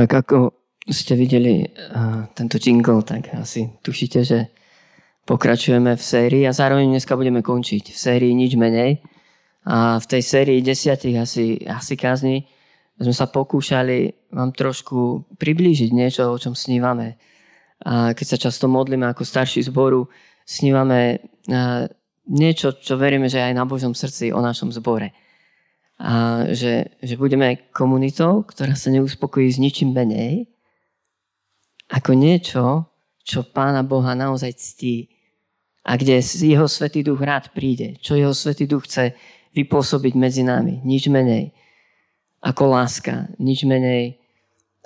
Tak ako ste videli uh, tento jingle, tak asi tušíte, že pokračujeme v sérii a zároveň dneska budeme končiť v sérii nič menej. A v tej sérii desiatich asi, asi kázni sme sa pokúšali vám trošku priblížiť niečo, o čom snívame. A keď sa často modlíme ako starší zboru, snívame niečo, čo veríme, že aj na Božom srdci o našom zbore. A že, že budeme komunitou, ktorá sa neuspokojí s ničím menej, ako niečo, čo Pána Boha naozaj ctí a kde jeho Svetý Duch rád príde, čo jeho Svetý Duch chce vypôsobiť medzi nami. Nič menej ako láska, nič menej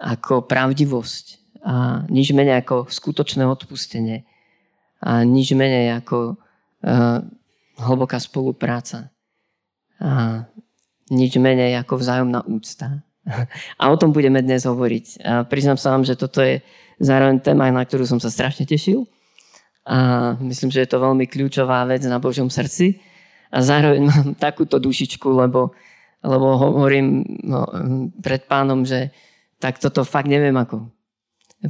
ako pravdivosť a nič menej ako skutočné odpustenie a nič menej ako uh, hlboká spolupráca a nič menej ako vzájomná úcta. A o tom budeme dnes hovoriť. A priznám sa vám, že toto je zároveň téma, na ktorú som sa strašne tešil. A myslím, že je to veľmi kľúčová vec na Božom srdci. A zároveň mám takúto dušičku, lebo, lebo hovorím no, pred pánom, že tak toto fakt neviem, ako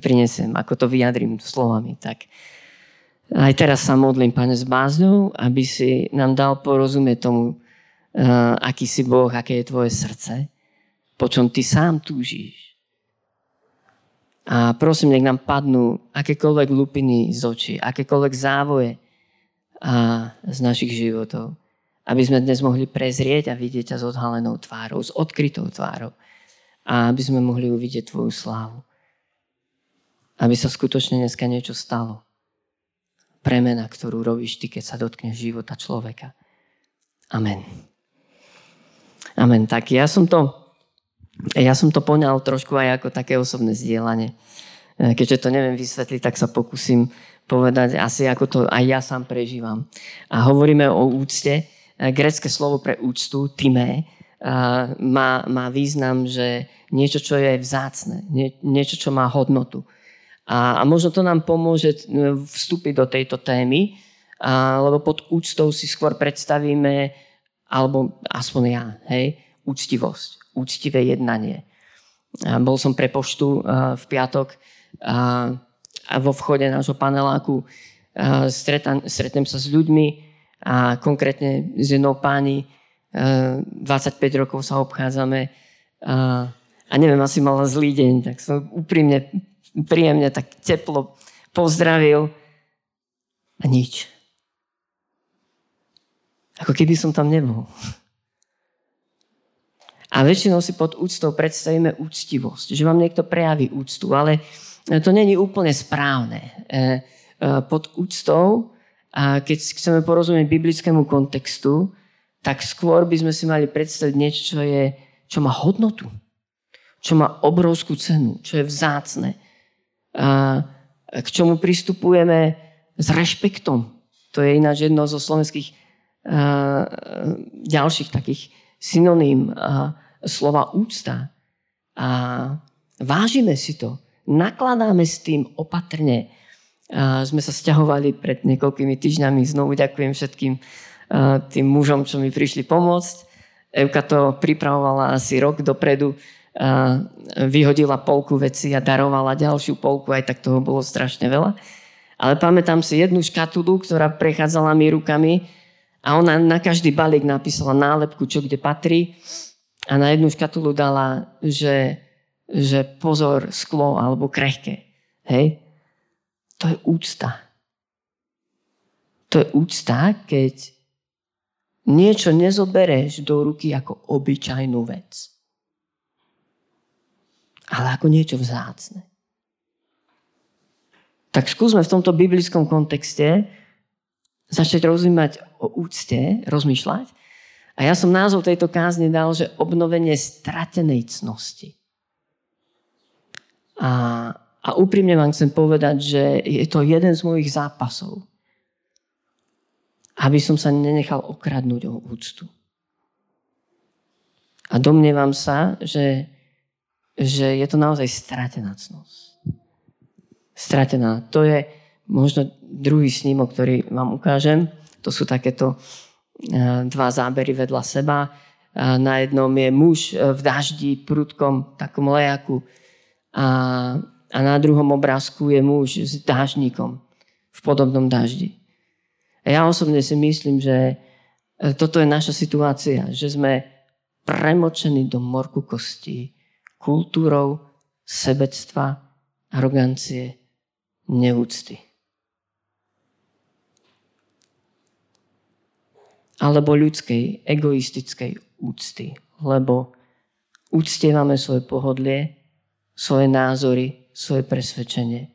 prinesem, ako to vyjadrím slovami. Tak aj teraz sa modlím, Pane, s bázňou, aby si nám dal porozumieť tomu, aký si Boh, aké je tvoje srdce, po čom ty sám túžiš. A prosím, nech nám padnú akékoľvek lupiny z očí, akékoľvek závoje a z našich životov. Aby sme dnes mohli prezrieť a vidieť ťa s odhalenou tvárou, s odkrytou tvárou. A aby sme mohli uvidieť Tvoju slávu. Aby sa skutočne dneska niečo stalo. Premena, ktorú robíš Ty, keď sa dotkneš života človeka. Amen. Amen. Tak ja som to ja som to poňal trošku aj ako také osobné zdieľanie. E, keďže to neviem vysvetliť, tak sa pokúsim povedať asi, ako to aj ja sám prežívam. A hovoríme o úcte. E, grecké slovo pre úctu, timé, e, má, má význam, že niečo, čo je vzácne, nie, niečo, čo má hodnotu. A, a možno to nám pomôže vstúpiť do tejto témy, a, lebo pod úctou si skôr predstavíme, alebo aspoň ja, hej, úctivosť úctivé jednanie. Bol som pre poštu v piatok a, vo vchode nášho paneláku stretan, stretnem sa s ľuďmi a konkrétne s jednou páni 25 rokov sa obchádzame a, a neviem, asi mala zlý deň, tak som úprimne, príjemne, tak teplo pozdravil a nič. Ako keby som tam nebol. A väčšinou si pod úctou predstavíme úctivosť, že vám niekto prejaví úctu, ale to není úplne správne. E, e, pod úctou, keď chceme porozumieť biblickému kontextu, tak skôr by sme si mali predstaviť niečo, čo, je, čo má hodnotu, čo má obrovskú cenu, čo je vzácne, k čomu pristupujeme s rešpektom. To je ináč jedno zo slovenských ďalších takých synoním a, slova úcta a vážime si to. Nakladáme s tým opatrne. A sme sa stiahovali pred niekoľkými týždňami. Znovu ďakujem všetkým tým mužom, čo mi prišli pomôcť. Evka to pripravovala asi rok dopredu. Vyhodila polku veci a darovala ďalšiu polku. Aj tak toho bolo strašne veľa. Ale pamätám si jednu škatulu, ktorá prechádzala mi rukami a ona na každý balík napísala nálepku, čo kde patrí a na jednu škatulu dala, že, že pozor, sklo alebo krehké. Hej? To je úcta. To je úcta, keď niečo nezobereš do ruky ako obyčajnú vec. Ale ako niečo vzácne. Tak skúsme v tomto biblickom kontexte začať rozumieť o úcte, rozmýšľať a ja som názov tejto kázne dal, že obnovenie stratenej cnosti. A, a úprimne vám chcem povedať, že je to jeden z mojich zápasov. Aby som sa nenechal okradnúť o úctu. A domnievam sa, že, že je to naozaj stratená cnosť. Stratená. To je možno druhý snímok, ktorý vám ukážem. To sú takéto dva zábery vedľa seba. Na jednom je muž e, v daždi, prudkom, takom lejaku a, a na druhom obrázku je muž s dážnikom v podobnom daždi. A ja osobne si myslím, že toto je naša situácia, že sme premočení do morku kostí kultúrou sebectva, arogancie, neúcty. Alebo ľudskej, egoistickej úcty. Lebo uctievame svoje pohodlie, svoje názory, svoje presvedčenie.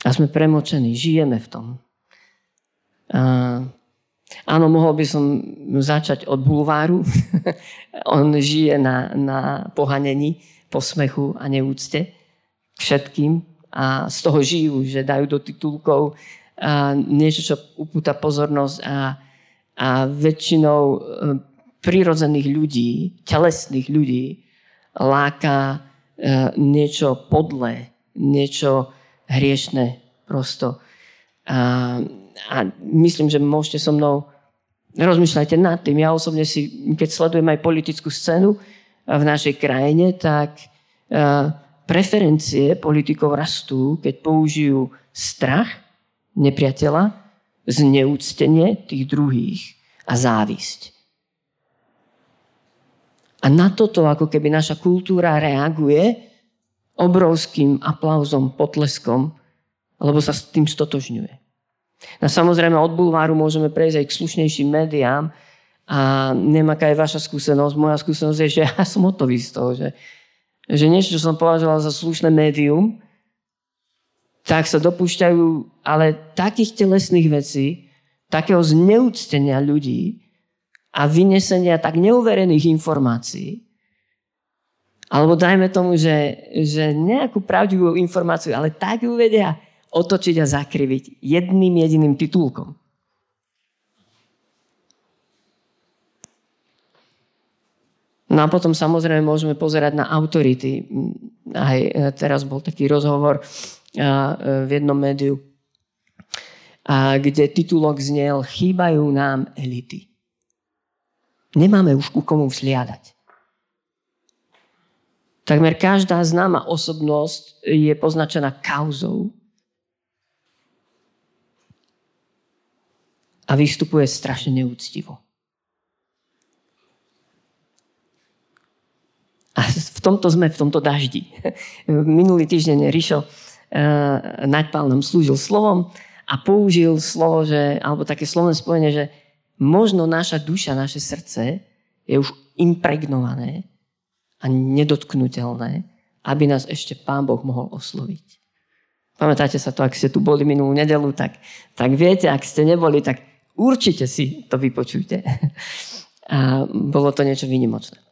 A sme premočení, žijeme v tom. A, áno, mohol by som začať od bulváru. On žije na, na pohanení, posmechu a neúcte všetkým a z toho žijú, že dajú do titulkov a niečo, čo upúta pozornosť a, a väčšinou e, prirodzených ľudí, telesných ľudí láka e, niečo podlé, niečo hriešne prosto. A, a myslím, že môžete so mnou rozmýšľajte nad tým. Ja osobne si, keď sledujem aj politickú scénu v našej krajine, tak preferencie politikov rastú, keď použijú strach nepriateľa, zneúctenie tých druhých a závisť. A na toto ako keby naša kultúra reaguje obrovským aplauzom, potleskom, lebo sa s tým stotožňuje. A samozrejme od bulváru môžeme prejsť aj k slušnejším médiám a neviem, aká je vaša skúsenosť. Moja skúsenosť je, že ja som hotový z toho, že, že niečo, čo som považoval za slušné médium, tak sa dopúšťajú ale takých telesných vecí, takého zneúctenia ľudí a vynesenia tak neuverených informácií, alebo dajme tomu, že, že nejakú pravdivú informáciu, ale tak ju vedia otočiť a zakriviť jedným jediným titulkom. No a potom samozrejme môžeme pozerať na autority. Aj teraz bol taký rozhovor e, v jednom médiu, kde titulok znel Chýbajú nám elity. Nemáme už ku komu vzliadať. Takmer každá známa osobnosť je poznačená kauzou a vystupuje strašne neúctivo. A v tomto sme, v tomto daždi. Minulý týždeň Rišo uh, Naďpal nám slúžil slovom a použil slovo, že, alebo také slovné spojenie, že možno naša duša, naše srdce je už impregnované a nedotknutelné, aby nás ešte Pán Boh mohol osloviť. Pamätáte sa to, ak ste tu boli minulú nedelu, tak, tak viete, ak ste neboli, tak určite si to vypočujte. A bolo to niečo výnimočné.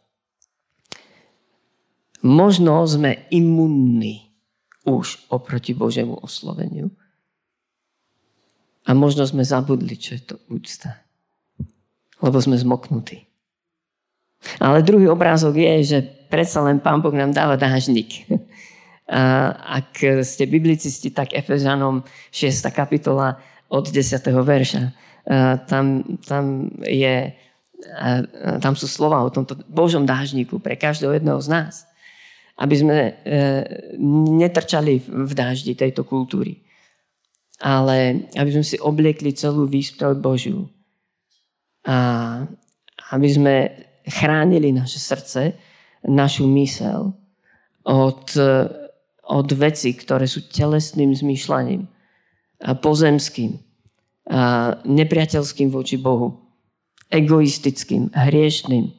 Možno sme imunní už oproti Božiemu osloveniu. A možno sme zabudli, čo je to úcta. Lebo sme zmoknutí. Ale druhý obrázok je, že predsa len Pán Boh nám dáva dážnik. A ak ste biblicisti, tak Efežanom 6. kapitola od 10. verša. Tam, tam, je, tam sú slova o tomto Božom dážniku pre každého jedného z nás. Aby sme e, netrčali v dáždi tejto kultúry. Ale aby sme si obliekli celú výsprov Božiu. A aby sme chránili naše srdce, našu mysel od, od vecí, ktoré sú telesným zmýšľaním, pozemským, nepriateľským voči Bohu, egoistickým, hriešným.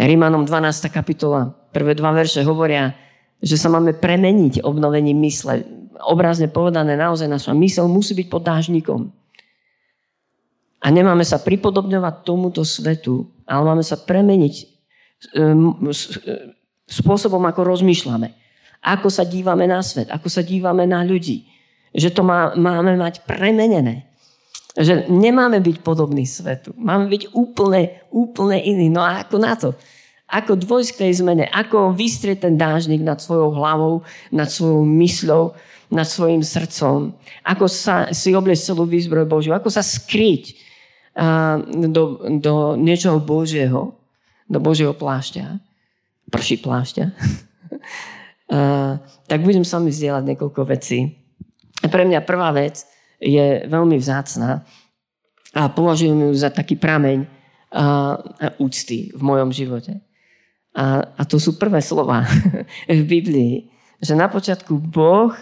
Rímanom 12. kapitola, prvé dva verše hovoria, že sa máme premeniť obnovením mysle. Obrazne povedané, naozaj naša mysel musí byť pod dážnikom. A nemáme sa pripodobňovať tomuto svetu, ale máme sa premeniť ehm, e, spôsobom, ako rozmýšľame. Ako sa dívame na svet, ako sa dívame na ľudí. Že to má, máme mať premenené. Že nemáme byť podobný svetu. Máme byť úplne, úplne iný. No a ako na to? Ako dvojsť k tej zmene? Ako vystrieť ten dážnik nad svojou hlavou, nad svojou mysľou, nad svojim srdcom? Ako sa si obliecť celú výzbroj Božiu? Ako sa skryť a, do, do niečoho Božieho, do Božieho plášťa, prší plášťa, a, tak budem s vami vzdielať niekoľko vecí. Pre mňa prvá vec je veľmi vzácná a považujem ju za taký prameň a, a úcty v mojom živote. A, a to sú prvé slova v Biblii, že na počiatku Boh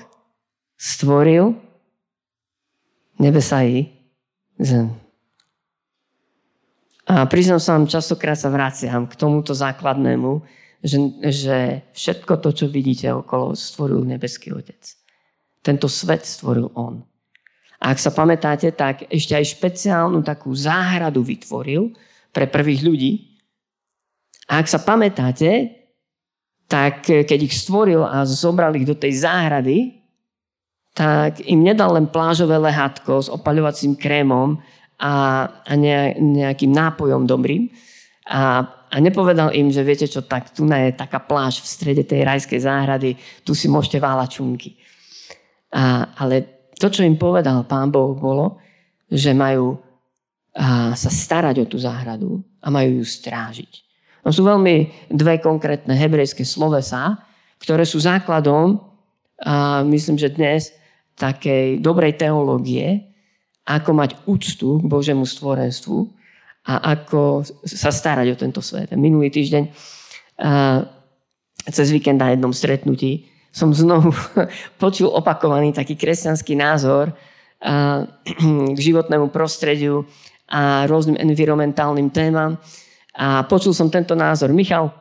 stvoril nebesa i zem. A priznám sa vám, častokrát sa vraciam k tomuto základnému, že, že všetko to, čo vidíte okolo, stvoril nebeský Otec. Tento svet stvoril On. Ak sa pamätáte, tak ešte aj špeciálnu takú záhradu vytvoril pre prvých ľudí. A ak sa pamätáte, tak keď ich stvoril a zobral ich do tej záhrady, tak im nedal len plážové lehátko s opaľovacím krémom a, a ne, nejakým nápojom dobrým. A, a nepovedal im, že viete čo, tak tu je taká pláž v strede tej rajskej záhrady, tu si môžete váľať čunky. A, ale to, čo im povedal pán Boh, bolo, že majú sa starať o tú záhradu a majú ju strážiť. No sú veľmi dve konkrétne hebrejské slovesá, ktoré sú základom, a myslím, že dnes takej dobrej teológie, ako mať úctu k Božemu stvorenstvu a ako sa starať o tento svet. Minulý týždeň cez víkend na jednom stretnutí som znovu počul opakovaný taký kresťanský názor k životnému prostrediu a rôznym environmentálnym témam. A počul som tento názor. Michal,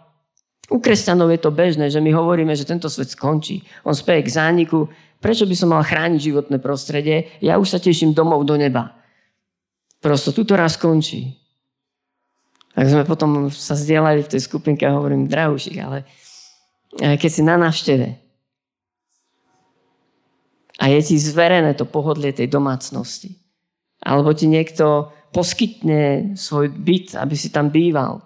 u kresťanov je to bežné, že my hovoríme, že tento svet skončí. On speje k zániku, Prečo by som mal chrániť životné prostredie? Ja už sa teším domov do neba. Prosto tu to raz skončí. Tak sme potom sa zdieľali v tej skupinke a hovorím, drahušik, ale keď si na návšteve a je ti zverené to pohodlie tej domácnosti, alebo ti niekto poskytne svoj byt, aby si tam býval,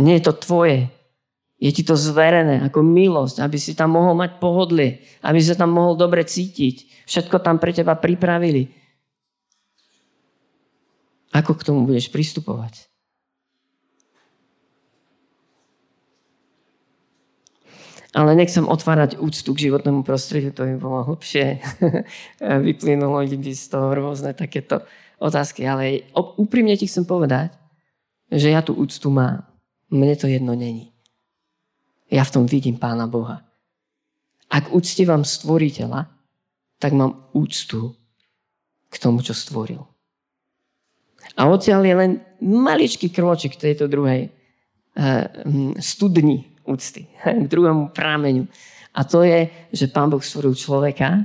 nie je to tvoje, je ti to zverené ako milosť, aby si tam mohol mať pohodlie, aby sa tam mohol dobre cítiť. Všetko tam pre teba pripravili. Ako k tomu budeš pristupovať? Ale nechcem otvárať úctu k životnému prostrediu, to by bolo hlbšie. Vyplynulo by z toho rôzne takéto otázky. Ale úprimne ti chcem povedať, že ja tú úctu mám. Mne to jedno není. Ja v tom vidím Pána Boha. Ak uctívam stvoriteľa, tak mám úctu k tomu, čo stvoril. A odtiaľ je len maličký krôčik tejto druhej uh, studni úcty, k druhému prámeniu. A to je, že Pán Boh stvoril človeka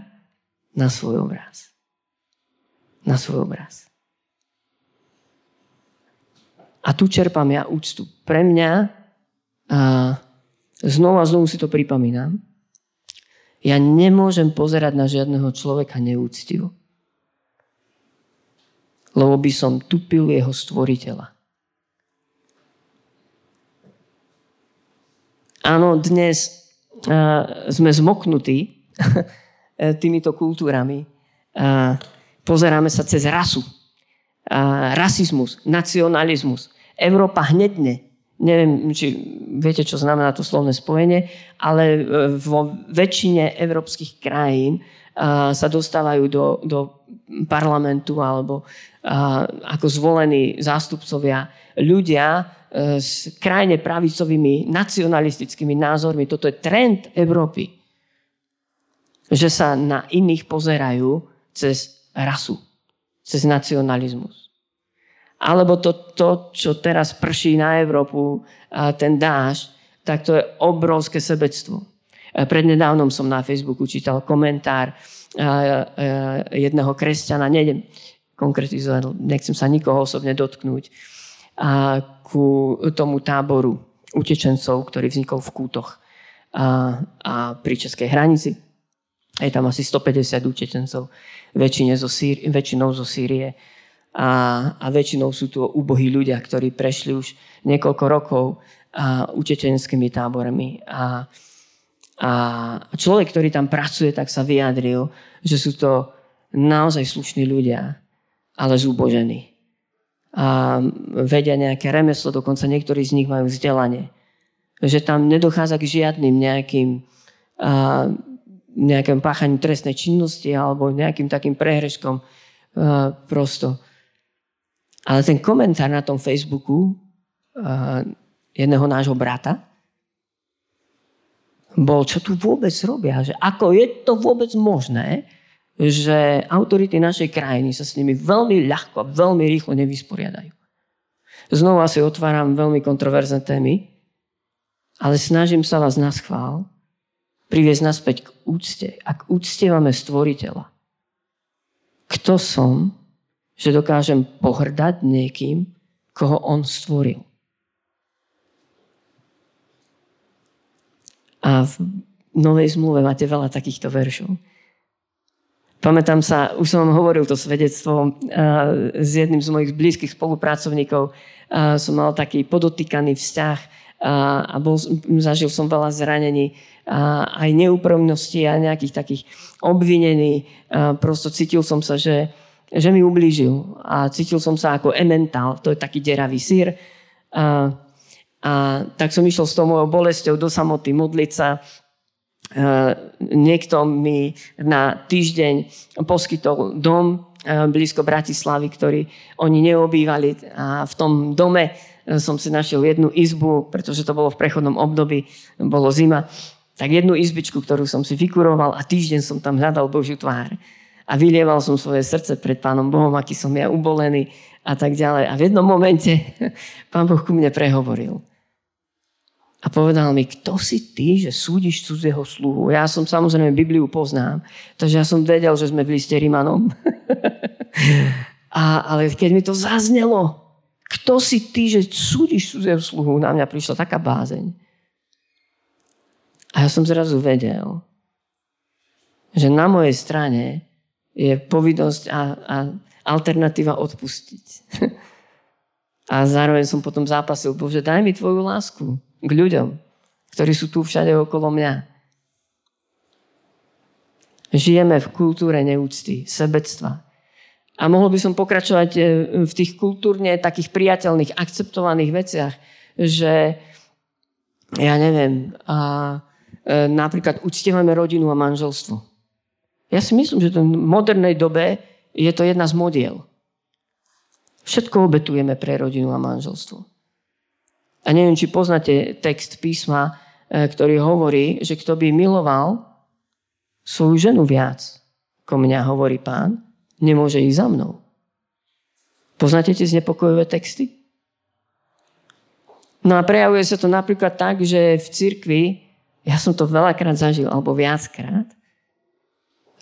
na svoj obraz. Na svoj obraz. A tu čerpám ja úctu. Pre mňa uh, Znova a znovu si to pripomínam. Ja nemôžem pozerať na žiadneho človeka neúctivo. Lebo by som tupil jeho stvoriteľa. Áno, dnes uh, sme zmoknutí týmito kultúrami. Uh, pozeráme sa cez rasu, uh, rasizmus, nacionalizmus. Európa hnedne Neviem, či viete, čo znamená to slovné spojenie, ale vo väčšine európskych krajín sa dostávajú do, do parlamentu alebo ako zvolení zástupcovia ľudia e, s krajne pravicovými nacionalistickými názormi. Toto je trend Európy. Že sa na iných pozerajú cez rasu, cez nacionalizmus. Alebo to, to, čo teraz prší na Európu, ten dáž, tak to je obrovské sebectvo. Prednedávnom som na Facebooku čítal komentár jedného kresťana, nejdem konkretizovať, nechcem sa nikoho osobne dotknúť, a ku tomu táboru utečencov, ktorý vznikol v Kútoch a, a pri Českej hranici. Je tam asi 150 utečencov, zo Sýr, väčšinou zo Sýrie a, a väčšinou sú to ubohí ľudia, ktorí prešli už niekoľko rokov a, utečenskými tábormi. A, a človek, ktorý tam pracuje, tak sa vyjadril, že sú to naozaj slušní ľudia, ale zúbožení. A vedia nejaké remeslo, dokonca niektorí z nich majú vzdelanie. Že tam nedochádza k žiadnym nejakým, a, nejakým páchaním trestnej činnosti alebo nejakým takým prehreškom a, prosto. Ale ten komentár na tom Facebooku a, jedného nášho brata bol, čo tu vôbec robia, že ako je to vôbec možné, že autority našej krajiny sa s nimi veľmi ľahko a veľmi rýchlo nevysporiadajú. Znova si otváram veľmi kontroverzné témy, ale snažím sa vás na schvál priviesť naspäť k úcte. Ak úctievame stvoriteľa, kto som, že dokážem pohrdať niekým, koho on stvoril. A v Novej zmluve máte veľa takýchto veršov. Pamätám sa, už som vám hovoril to svedectvo s jedným z mojich blízkych spolupracovníkov. Som mal taký podotýkaný vzťah a bol, zažil som veľa zranení, a aj neúpromnosti a nejakých takých obvinení. Prosto cítil som sa, že, že mi ublížil a cítil som sa ako ementál, to je taký deravý sír. A, a tak som išiel s tou mojou bolesťou do samoty modliť sa niekto mi na týždeň poskytol dom eh, blízko Bratislavy, ktorý oni neobývali a v tom dome eh, som si našiel jednu izbu, pretože to bolo v prechodnom období, bolo zima, tak jednu izbičku, ktorú som si vykuroval a týždeň som tam hľadal Božiu tvár. A vylieval som svoje srdce pred Pánom Bohom, aký som ja ubolený a tak ďalej. A v jednom momente Pán Boh ku mne prehovoril a povedal mi, kto si ty, že súdiš cudzieho sluhu. Ja som samozrejme Bibliu poznám, takže ja som vedel, že sme v liste Rimanom. a, ale keď mi to zaznelo, kto si ty, že súdiš cudzieho sluhu, na mňa prišla taká bázeň. A ja som zrazu vedel, že na mojej strane je povinnosť a, a alternatíva odpustiť. a zároveň som potom zápasil, Bože, daj mi tvoju lásku k ľuďom, ktorí sú tu všade okolo mňa. Žijeme v kultúre neúcty, sebectva. A mohol by som pokračovať e, v tých kultúrne takých priateľných, akceptovaných veciach, že ja neviem, a, e, napríklad uctievame rodinu a manželstvo. Ja si myslím, že v modernej dobe je to jedna z modiel. Všetko obetujeme pre rodinu a manželstvo. A neviem, či poznáte text písma, e, ktorý hovorí, že kto by miloval svoju ženu viac, ako mňa hovorí pán, nemôže ísť za mnou. Poznáte tie znepokojové texty? No a prejavuje sa to napríklad tak, že v cirkvi, ja som to veľakrát zažil, alebo viackrát,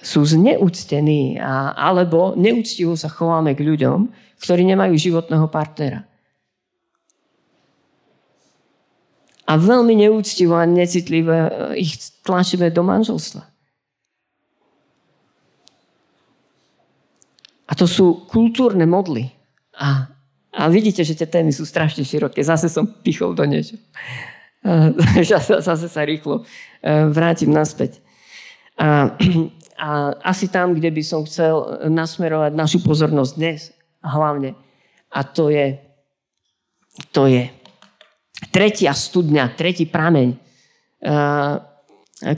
sú zneúctení a, alebo neúctivo sa chováme k ľuďom, ktorí nemajú životného partnera. A veľmi neúctivo a necitlivé e, ich tlačíme do manželstva. A to sú kultúrne modly. A, a vidíte, že tie témy sú strašne široké. Zase som pichol do niečo. Zase sa rýchlo e, vrátim naspäť. A, a asi tam, kde by som chcel nasmerovať našu pozornosť dnes, hlavne, a to je, to je tretia studňa, tretí prameň,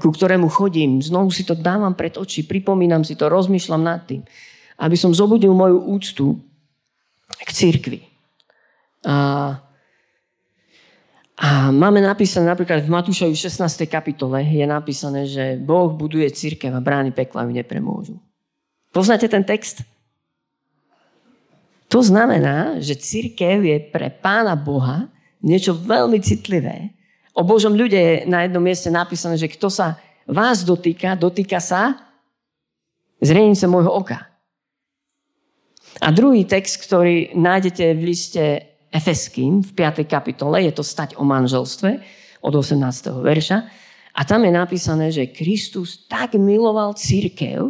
ku ktorému chodím. Znovu si to dávam pred oči, pripomínam si to, rozmýšľam nad tým, aby som zobudil moju úctu k církvi. A, a máme napísané napríklad v Matúšovi 16. kapitole je napísané, že Boh buduje církev a brány pekla ju nepremôžu. Poznáte ten text? To znamená, že církev je pre pána Boha niečo veľmi citlivé. O Božom ľude je na jednom mieste napísané, že kto sa vás dotýka, dotýka sa zrenice môjho oka. A druhý text, ktorý nájdete v liste Efeským v 5. kapitole, je to stať o manželstve od 18. verša. A tam je napísané, že Kristus tak miloval církev,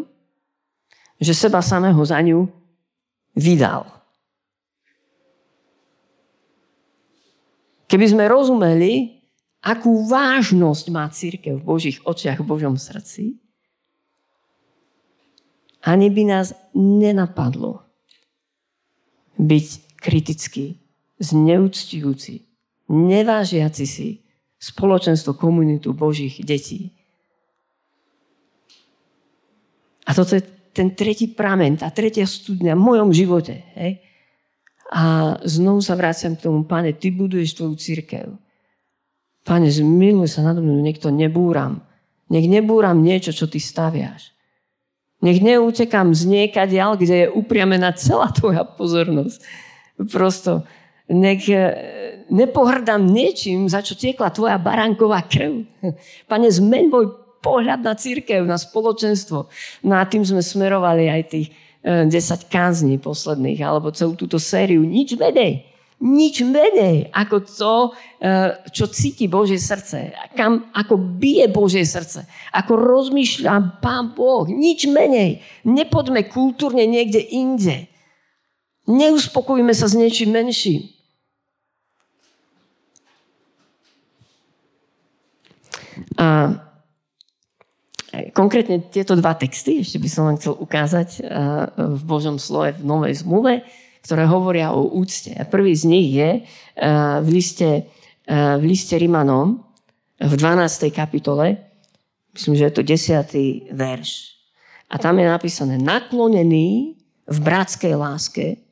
že seba samého za ňu vydal. Keby sme rozumeli, akú vážnosť má církev v Božích očiach, v Božom srdci, ani by nás nenapadlo, byť kritický, zneúctujúci, nevážiaci si spoločenstvo, komunitu Božích detí. A toto je ten tretí pramen, tá tretia studňa v mojom živote. Hej? A znovu sa vraciam k tomu, pane, ty buduješ tvoju církev. Pane, zmiluj sa nado mnou, nech to nebúram. Nech nebúram niečo, čo ty staviaš. Nech neutekám z niekadiaľ, kde je upriamená celá tvoja pozornosť. Prosto, nech e, nepohrdám niečím, za čo tiekla tvoja baránková krv. Pane, zmeň môj pohľad na církev, na spoločenstvo. No a tým sme smerovali aj tých 10 e, kázní posledných, alebo celú túto sériu. Nič menej. Nič menej ako to, e, čo cíti Božie srdce. Kam, ako bije Božie srdce. Ako rozmýšľa Pán Boh. Nič menej. Nepodme kultúrne niekde inde. Neuspokojíme sa s niečím menším. A Konkrétne tieto dva texty, ešte by som len chcel ukázať eh, v Božom slove v Novej zmluve, ktoré hovoria o úcte. A prvý z nich je eh, v liste, eh, v liste Rimanom v 12. kapitole, myslím, že je to 10. verš. A tam je napísané, naklonený v bratskej láske,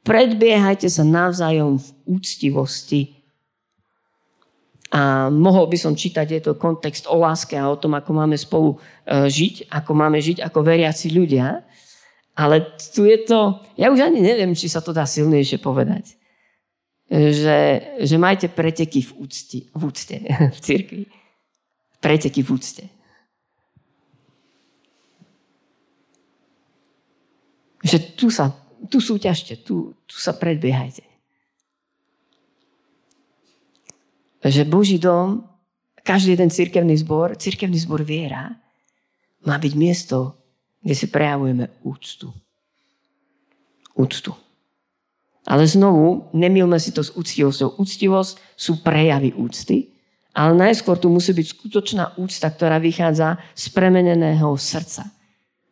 predbiehajte sa navzájom v úctivosti, a mohol by som čítať, je kontext o láske a o tom, ako máme spolu e, žiť, ako máme žiť ako veriaci ľudia. Ale tu je to, ja už ani neviem, či sa to dá silnejšie povedať. Že, že majte preteky v úcte, v úcte, v cirkvi. Preteky v úcte. Že tu sa, tu súťažte, tu, tu sa predbiehajte. Že Boží dom, každý jeden cirkevný zbor, cirkevný zbor viera, má byť miesto, kde si prejavujeme úctu. Úctu. Ale znovu, nemilme si to s úctivosťou. Úctivosť sú prejavy úcty, ale najskôr tu musí byť skutočná úcta, ktorá vychádza z premeneného srdca.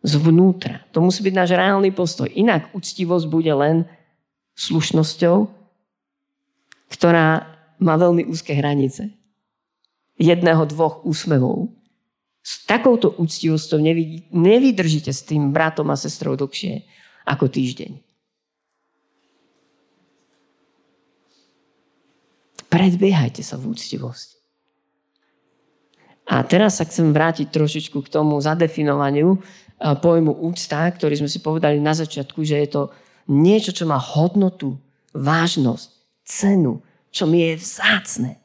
Zvnútra. To musí byť náš reálny postoj. Inak úctivosť bude len slušnosťou, ktorá má veľmi úzke hranice. Jedného, dvoch úsmevov. S takouto úctivosťou nevydržíte s tým bratom a sestrou dlhšie ako týždeň. Predbiehajte sa v úctivosti. A teraz sa chcem vrátiť trošičku k tomu zadefinovaniu pojmu úcta, ktorý sme si povedali na začiatku, že je to niečo, čo má hodnotu, vážnosť, cenu, čo mi je vzácne.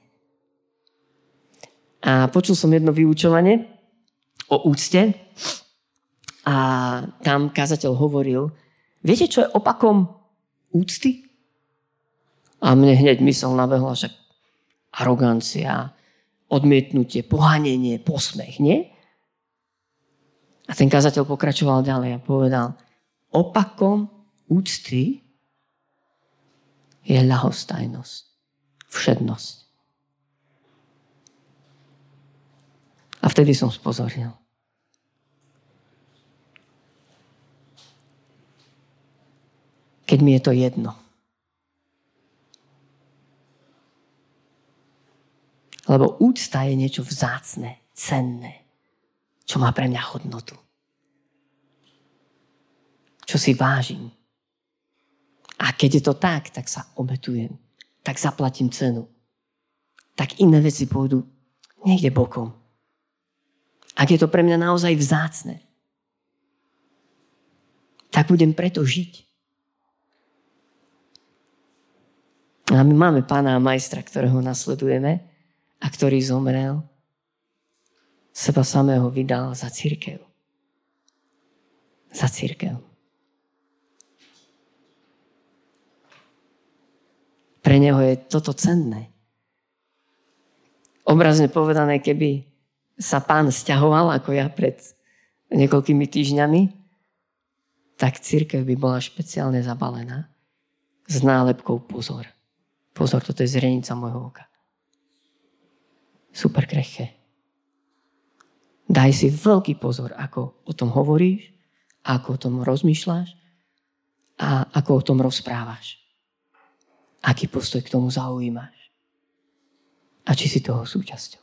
A počul som jedno vyučovanie o úcte a tam kazateľ hovoril, viete, čo je opakom úcty? A mne hneď mysel nabehla, že arogancia, odmietnutie, pohanenie, posmech, nie? A ten kazateľ pokračoval ďalej a povedal, opakom úcty je ľahostajnosť všednosť. A vtedy som spozornil. Keď mi je to jedno. Lebo úcta je niečo vzácne, cenné, čo má pre mňa hodnotu. Čo si vážim. A keď je to tak, tak sa obetujem tak zaplatím cenu. Tak iné veci pôjdu niekde bokom. Ak je to pre mňa naozaj vzácne, tak budem preto žiť. A my máme pána a majstra, ktorého nasledujeme a ktorý zomrel, seba samého vydal za církev. Za církev. Pre neho je toto cenné. Obrazne povedané, keby sa pán stiahoval, ako ja pred niekoľkými týždňami, tak církev by bola špeciálne zabalená s nálepkou pozor. Pozor, toto je zrenica môjho oka. Super krehké. Daj si veľký pozor, ako o tom hovoríš, ako o tom rozmýšľaš, a ako o tom rozprávaš. Aký postoj k tomu zaujímaš. A či si toho súčasťou.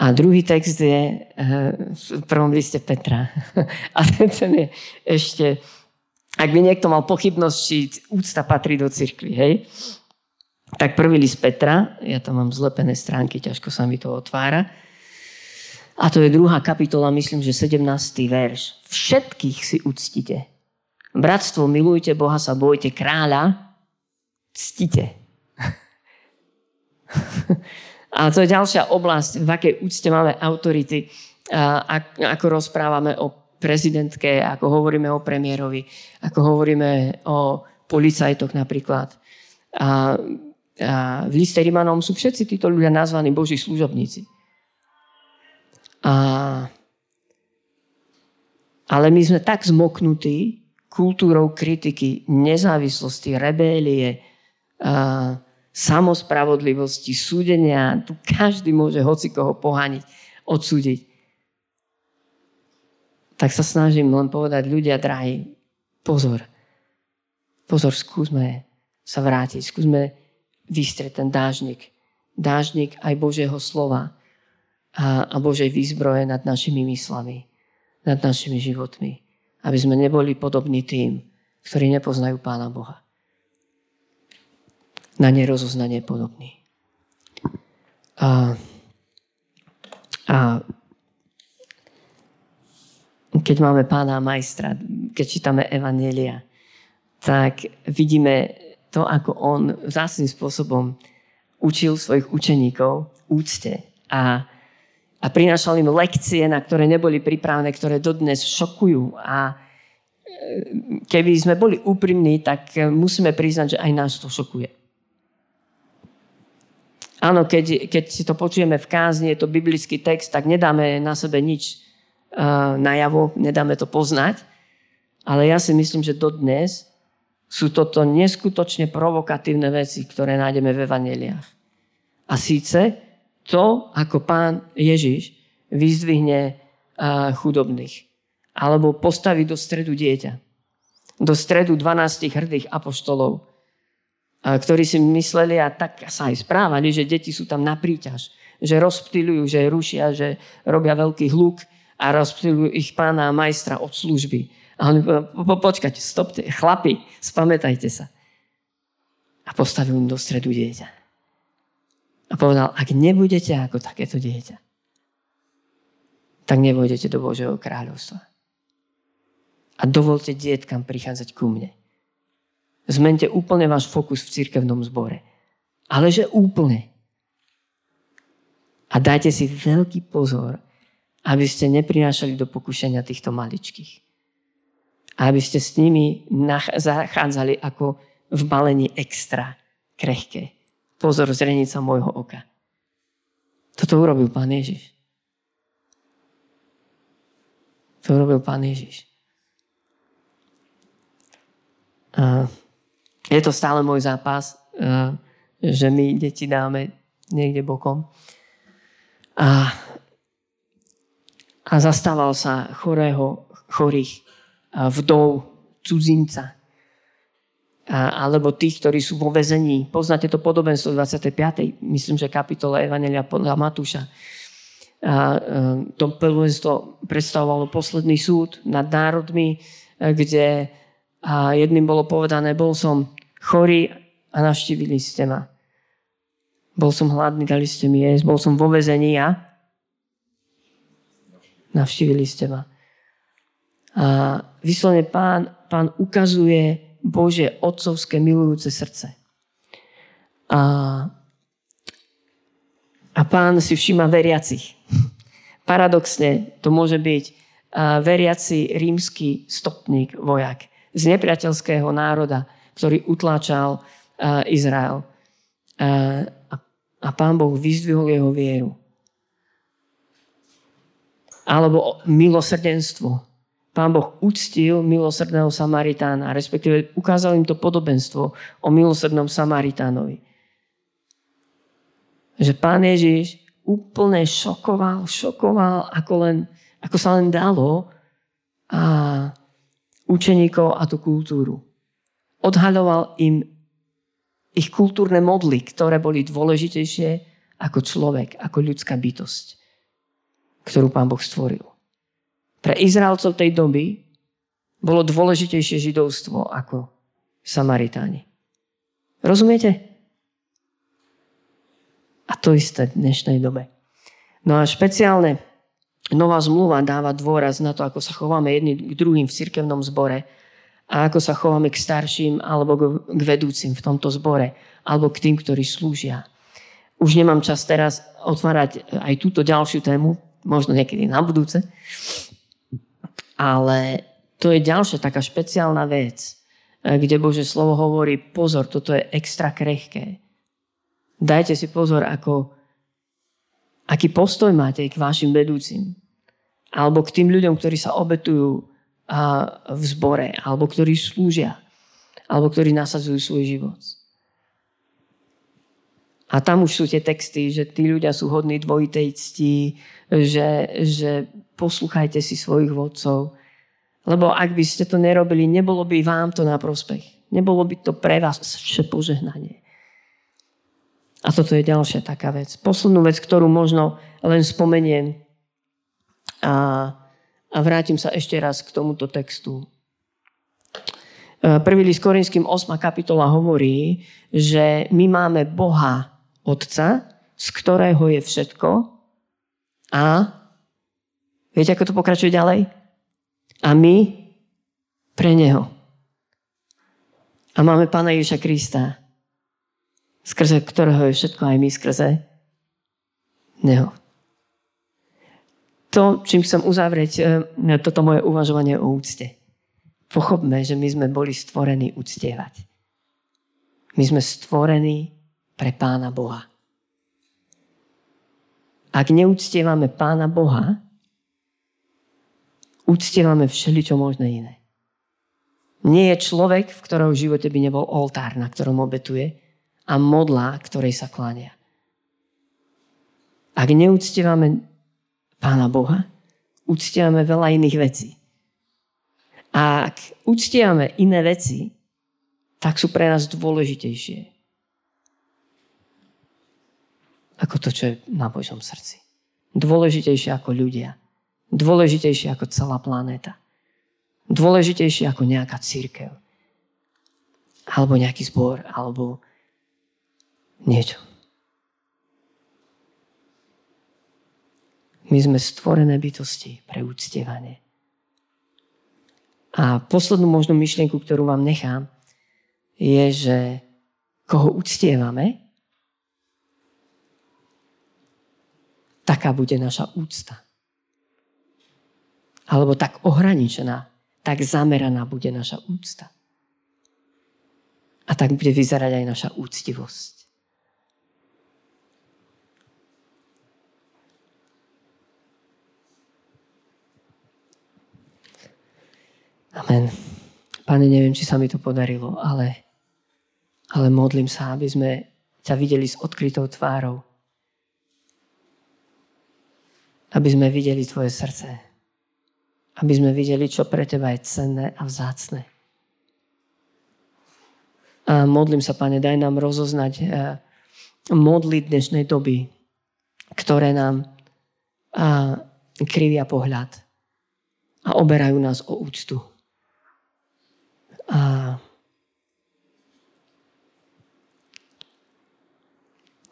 A druhý text je eh, v prvom liste Petra. A ten je ešte, ak by niekto mal pochybnosť, či úcta patrí do cirkvi, hej? Tak prvý list Petra, ja tam mám zlepené stránky, ťažko sa mi to otvára. A to je druhá kapitola, myslím, že 17. verš. Všetkých si uctite. Bratstvo, milujte Boha, sa bojte kráľa, ctite. A to je ďalšia oblasť, v akej úcte máme autority, ako rozprávame o prezidentke, ako hovoríme o premiérovi, ako hovoríme o policajtoch napríklad. A, a v liste Rimanom sú všetci títo ľudia nazvaní Boží služobníci. A, ale my sme tak zmoknutí kultúrou kritiky, nezávislosti, rebélie, a, samospravodlivosti, súdenia. Tu každý môže hoci koho pohaniť, odsúdiť. Tak sa snažím len povedať, ľudia drahí, pozor. Pozor, skúsme sa vrátiť, skúsme vystrieť ten dážnik. Dážnik aj Božieho slova a, a Božej výzbroje nad našimi myslami, nad našimi životmi. Aby sme neboli podobní tým, ktorí nepoznajú Pána Boha na nerozoznanie podobný. A, a keď máme pána majstra, keď čítame Evanelia, tak vidíme to, ako on zásnym spôsobom učil svojich učeníkov úcte a, a prinášal im lekcie, na ktoré neboli pripravené, ktoré dodnes šokujú. A e, keby sme boli úprimní, tak musíme priznať, že aj nás to šokuje. Áno, keď, keď si to počujeme v kázni, je to biblický text, tak nedáme na sebe nič uh, najavo, nedáme to poznať. Ale ja si myslím, že dodnes sú toto neskutočne provokatívne veci, ktoré nájdeme v evaneliách. A síce to, ako pán Ježiš vyzdvihne chudobných. Alebo postaví do stredu dieťa. Do stredu 12 hrdých apoštolov ktorí si mysleli a tak sa aj správali, že deti sú tam na príťaž. Že rozptýľujú, že rušia, že robia veľký hluk a rozptýľujú ich pána a majstra od služby. A on po, počkajte, stopte, chlapi, spamätajte sa. A postavil im do stredu dieťa. A povedal, ak nebudete ako takéto dieťa, tak nevôjdete do Božieho kráľovstva. A dovolte dietkam prichádzať ku mne. Zmente úplne váš fokus v cirkevnom zbore. Ale že úplne. A dajte si veľký pozor, aby ste neprinášali do pokušenia týchto maličkých. A aby ste s nimi zachádzali ako v balení extra krehké. Pozor, zrenica môjho oka. Toto urobil pán Ježiš. To urobil pán Ježiš. A je to stále môj zápas, eh, že my deti dáme niekde bokom. A, a zastával sa chorého, chorých, vdov, cudzinca, alebo tých, ktorí sú vo vezení. Poznáte to podobenstvo 25. myslím, že kapitola Evangelia podľa Matúša. A, eh, to podobenstvo predstavovalo posledný súd nad národmi, eh, kde a jedným bolo povedané, bol som chorý a navštívili ste ma. Bol som hladný, dali ste mi jesť. Bol som vo vezení a navštívili ste ma. A vyslovene pán, pán ukazuje Bože otcovské milujúce srdce. A, a pán si všíma veriacich. Paradoxne to môže byť veriaci rímsky stopník, vojak z nepriateľského národa, ktorý utláčal Izrael. A pán Boh vyzdvihol jeho vieru. Alebo milosrdenstvo. Pán Boh uctil milosrdného Samaritána, respektíve ukázal im to podobenstvo o milosrdnom Samaritánovi. Že pán Ježiš úplne šokoval, šokoval, ako, len, ako sa len dalo a učeníkov a tú kultúru. Odhaľoval im ich kultúrne modly, ktoré boli dôležitejšie ako človek, ako ľudská bytosť, ktorú pán Boh stvoril. Pre Izraelcov tej doby bolo dôležitejšie židovstvo ako Samaritáni. Rozumiete? A to isté v dnešnej dobe. No a špeciálne nová zmluva dáva dôraz na to, ako sa chováme jedni k druhým v cirkevnom zbore a ako sa chováme k starším alebo k vedúcim v tomto zbore alebo k tým, ktorí slúžia. Už nemám čas teraz otvárať aj túto ďalšiu tému, možno niekedy na budúce, ale to je ďalšia taká špeciálna vec, kde Bože slovo hovorí, pozor, toto je extra krehké Dajte si pozor, ako, aký postoj máte k vašim vedúcim. Alebo k tým ľuďom, ktorí sa obetujú v zbore, alebo ktorí slúžia, alebo ktorí nasadzujú svoj život. A tam už sú tie texty, že tí ľudia sú hodní dvojitej cti, že, že poslúchajte si svojich vodcov. Lebo ak by ste to nerobili, nebolo by vám to na prospech. Nebolo by to pre vás vše požehnanie. A toto je ďalšia taká vec. Poslednú vec, ktorú možno len spomeniem a, a vrátim sa ešte raz k tomuto textu. E, prvý list Korinským 8. kapitola hovorí, že my máme Boha Otca, z ktorého je všetko a viete, ako to pokračuje ďalej? A my pre Neho. A máme Pána Ježiša Krista, skrze ktorého je všetko aj my skrze Neho. To, čím chcem uzavrieť e, toto moje uvažovanie o úcte. Pochopme, že my sme boli stvorení uctievať. My sme stvorení pre Pána Boha. Ak neúctievame Pána Boha, uctievame všeličo možné iné. Nie je človek, v ktorom živote by nebol oltár, na ktorom obetuje, a modlá, ktorej sa kláňa. Ak neúctievame Pána Boha, uctievame veľa iných vecí. A ak uctievame iné veci, tak sú pre nás dôležitejšie ako to, čo je na Božom srdci. Dôležitejšie ako ľudia. Dôležitejšie ako celá planéta. Dôležitejšie ako nejaká církev. Alebo nejaký zbor, alebo niečo. My sme stvorené bytosti pre úctievanie. A poslednú možnú myšlienku, ktorú vám nechám, je, že koho uctievame, taká bude naša úcta. Alebo tak ohraničená, tak zameraná bude naša úcta. A tak bude vyzerať aj naša úctivosť. Amen. Pane, neviem, či sa mi to podarilo, ale, ale modlím sa, aby sme ťa videli s odkrytou tvárou. Aby sme videli tvoje srdce. Aby sme videli, čo pre teba je cenné a vzácne. A modlím sa, Pane, daj nám rozoznať eh, modly dnešnej doby, ktoré nám krivia pohľad a oberajú nás o úctu. A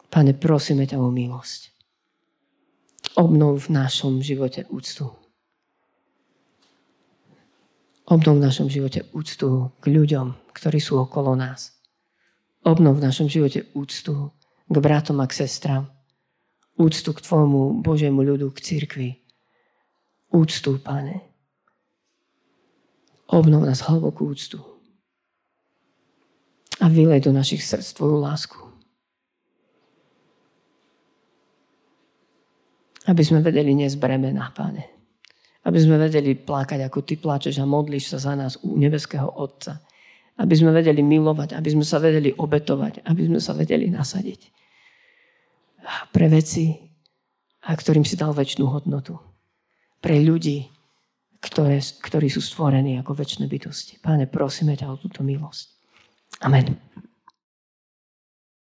Pane, prosíme ťa o milosť. Obnov v našom živote úctu. Obnov v našom živote úctu k ľuďom, ktorí sú okolo nás. Obnov v našom živote úctu k bratom a k sestram. Úctu k Tvojmu Božiemu ľudu, k cirkvi. Úctu, Pane. Obnov nás hlbokú úctu a vylej do našich srdc Tvoju lásku. Aby sme vedeli nezbremená, Pane. Aby sme vedeli plakať, ako Ty pláčeš a modlíš sa za nás u nebeského Otca. Aby sme vedeli milovať, aby sme sa vedeli obetovať, aby sme sa vedeli nasadiť. Pre veci, a ktorým si dal väčšinu hodnotu. Pre ľudí, ktoré, ktorí sú stvorení ako väčšie bytosti. Páne, prosíme ťa o túto milosť. Amen.